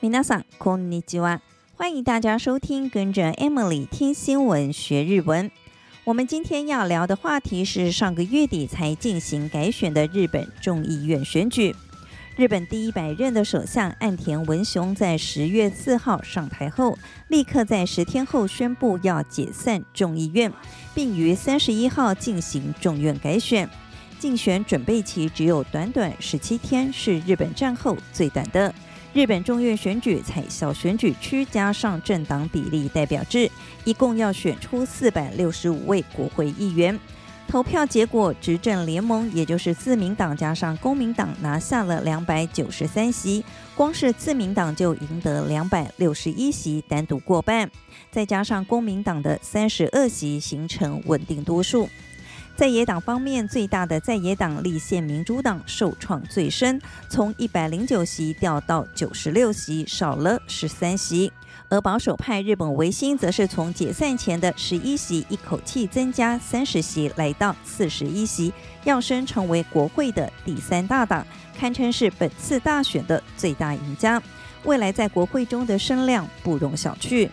皆さんこんにちは。欢迎大家收听，跟着 Emily 听新闻学日文。我们今天要聊的话题是上个月底才进行改选的日本众议院选举。日本第一百任的首相岸田文雄在十月四号上台后，立刻在十天后宣布要解散众议院，并于三十一号进行众院改选。竞选准备期只有短短十七天，是日本战后最短的。 日本众院选举采小选举区加上政党比例代表制，一共要选出四百六十五位国会议员。投票结果，执政联盟也就是自民党加上公民党拿下了两百九十三席，光是自民党就赢得两百六十一席，单独过半，再加上公民党的三十二席，形成稳定多数。在野党方面，最大的在野党立宪民主党受创最深，从一百零九席掉到九十六席，少了十三席；而保守派日本维新则是从解散前的十一席一口气增加三十席，来到四十一席，跃升成为国会的第三大党，堪称是本次大选的最大赢家。未来在国会中的声量不容小觑。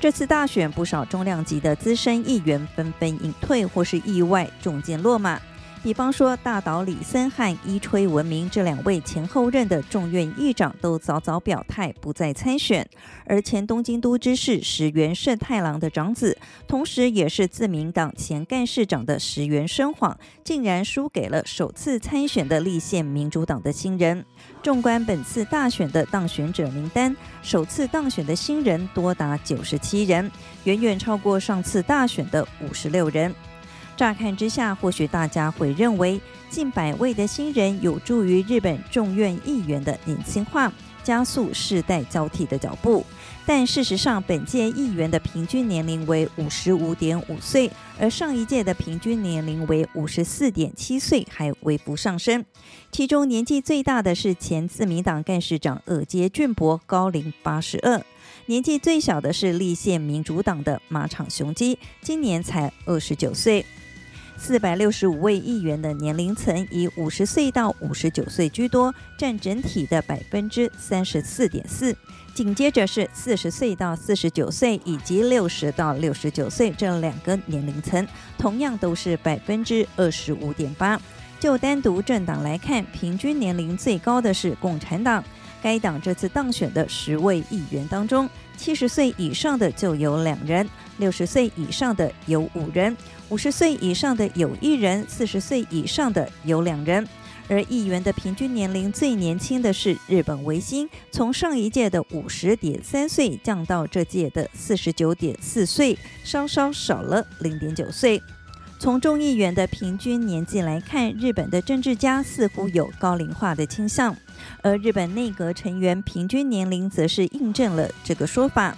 这次大选，不少重量级的资深议员纷纷隐退，或是意外中箭落马。比方说，大岛李森和伊吹文明这两位前后任的众院议长都早早表态不再参选，而前东京都知事石原慎太郎的长子，同时也是自民党前干事长的石原伸晃，竟然输给了首次参选的立宪民主党的新人。纵观本次大选的当选者名单，首次当选的新人多达九十七人，远远超过上次大选的五十六人。乍看之下，或许大家会认为近百位的新人有助于日本众院议员的年轻化，加速世代交替的脚步。但事实上，本届议员的平均年龄为五十五点五岁，而上一届的平均年龄为五十四点七岁，还微幅上升。其中年纪最大的是前自民党干事长二阶俊博，高龄八十二；年纪最小的是立宪民主党的马场雄基，今年才二十九岁。四百六十五位议员的年龄层以五十岁到五十九岁居多，占整体的百分之三十四点四。紧接着是四十岁到四十九岁以及六十到六十九岁这两个年龄层，同样都是百分之二十五点八。就单独政党来看，平均年龄最高的是共产党，该党这次当选的十位议员当中，七十岁以上的就有两人，六十岁以上的有五人。五十岁以上的有一人，四十岁以上的有两人，而议员的平均年龄最年轻的是日本维新，从上一届的五十点三岁降到这届的四十九点四岁，稍稍少了零点九岁。从众议员的平均年纪来看，日本的政治家似乎有高龄化的倾向，而日本内阁成员平均年龄则是印证了这个说法。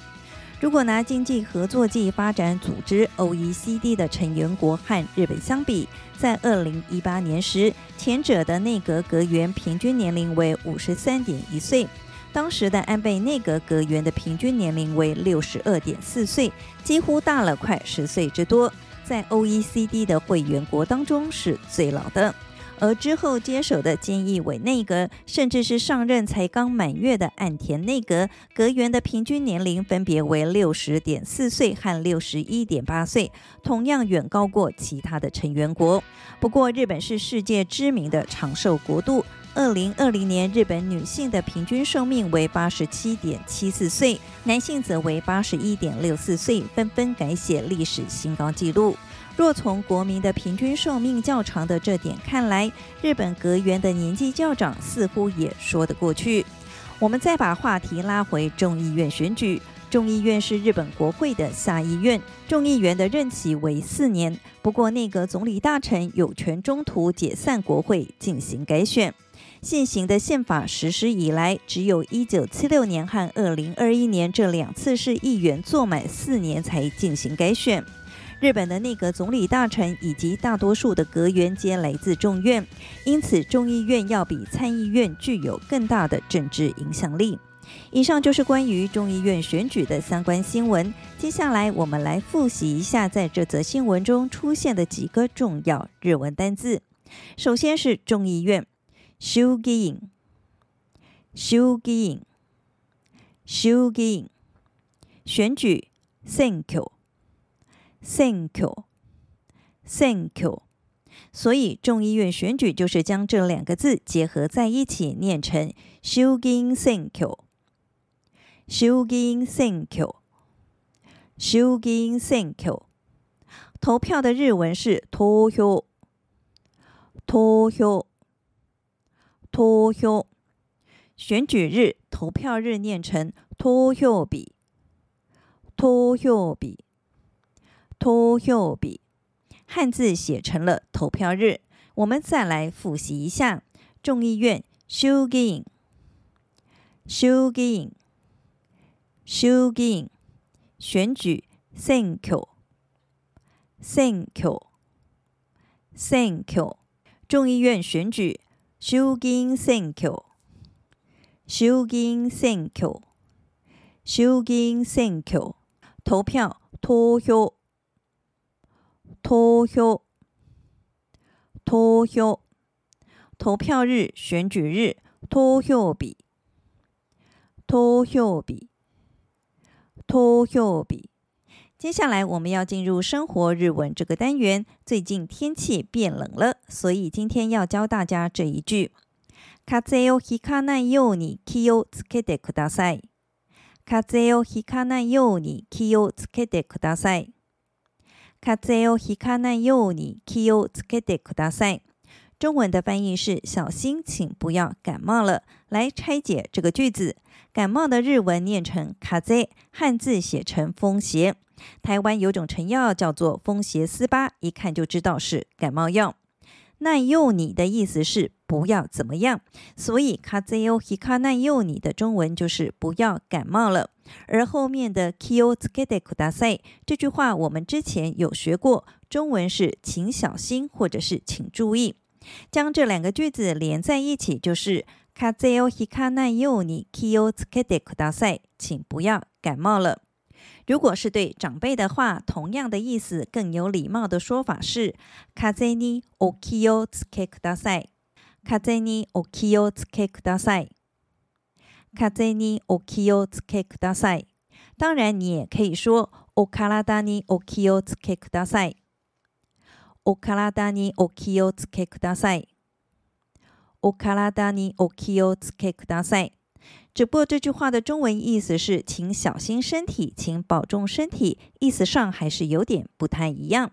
如果拿经济合作暨发展组织 （OECD） 的成员国和日本相比，在二零一八年时，前者的内阁阁员平均年龄为五十三点一岁，当时的安倍内阁阁员的平均年龄为六十二点四岁，几乎大了快十岁之多，在 OECD 的会员国当中是最老的。而之后接手的菅义伟内阁，甚至是上任才刚满月的岸田内阁，阁员的平均年龄分别为六十点四岁和六十一点八岁，同样远高过其他的成员国。不过，日本是世界知名的长寿国度，二零二零年日本女性的平均寿命为八十七点七四岁，男性则为八十一点六四岁，纷纷改写历史新高纪录。若从国民的平均寿命较长的这点看来，日本阁员的年纪较长似乎也说得过去。我们再把话题拉回众议院选举，众议院是日本国会的下议院，众议员的任期为四年。不过，内阁总理大臣有权中途解散国会进行改选。现行的宪法实施以来，只有一九七六年和二零二一年这两次是议员做满四年才进行改选。日本的内阁总理大臣以及大多数的阁员皆来自众院，因此众议院要比参议院具有更大的政治影响力。以上就是关于众议院选举的相关新闻。接下来，我们来复习一下在这则新闻中出现的几个重要日文单词。首先是众议院 （shugin），shugin，shugin，选举 t h a n k you t h a n k you t h a n k you 所以众议院选举就是将这两个字结合在一起念成 s h u g i i n t h a n k you 众议院选挙众议院选挙。投票的日文是投票投票投票。选举日、投票日念成投票日、投票日、投票日，汉字写成了投票日。我们再来复习一下：众议院、众议院、众议院、众议院；选举、选挙、选挙、选举；众议院选举、选举。选挙，众议院选举，投票，投票，投票，投票，投票日，选举日，投票日，投票日，投票日。接下来我们要进入生活日文这个单元。最近天气变冷了，所以今天要教大家这一句。风邪をひかないように気をつけてください。风邪をひかないように気をつけてください。风邪をひかないように気をつけてください。 中文的翻译是“小心，请不要感冒了”。来拆解这个句子，感冒的日文念成“风邪”，汉字写成“风邪”。台湾有种成药叫做风邪丝巴，一看就知道是感冒药。那又你的意思是不要怎么样，所以风邪をひかないように的中文就是不要感冒了。而后面的気をつけてください这句话我们之前有学过，中文是请小心或者是请注意。 将这两个句子连在一起就是风邪をひかないように気をつけてください，请不要感冒了。如果是对长辈的话，同样的意思，更有礼貌的说法是“风邪にお気をつけください”。风邪にお気をつけください。风邪にお気をつけください。当然，你也可以说“お体にお気をつけください”。 お体にお気をつけください。お体にお気をつけください。只不过这句话的中文意思是“请小心身体，请保重身体”，意思上还是有点不太一样。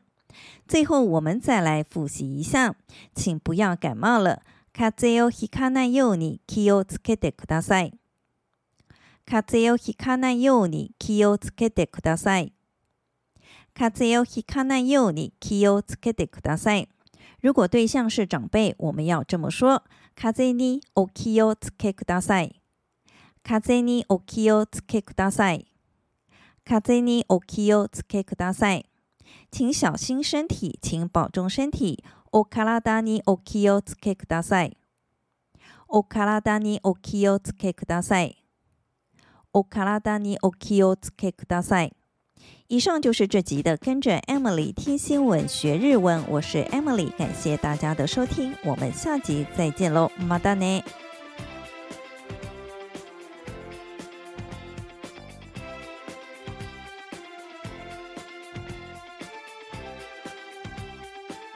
最后，我们再来复习一下，请不要感冒了。风邪をひかないように気をつけてください。风邪をひかないように気をつけてください。 风邪をひかないように気をつけてください。如果对象是长辈，我们要这么说：风邪にお気をつけください。风邪にお気をつけください。风邪にお気をつけください。请小心身体，请保重身体。お体にお気をつけください。お体にお気をつけください。お体にお気をつけください。 以上就是这集的跟着 Emily 听新闻学日文，我是 Emily，感谢大家的收听，我们下集再见喽，またね。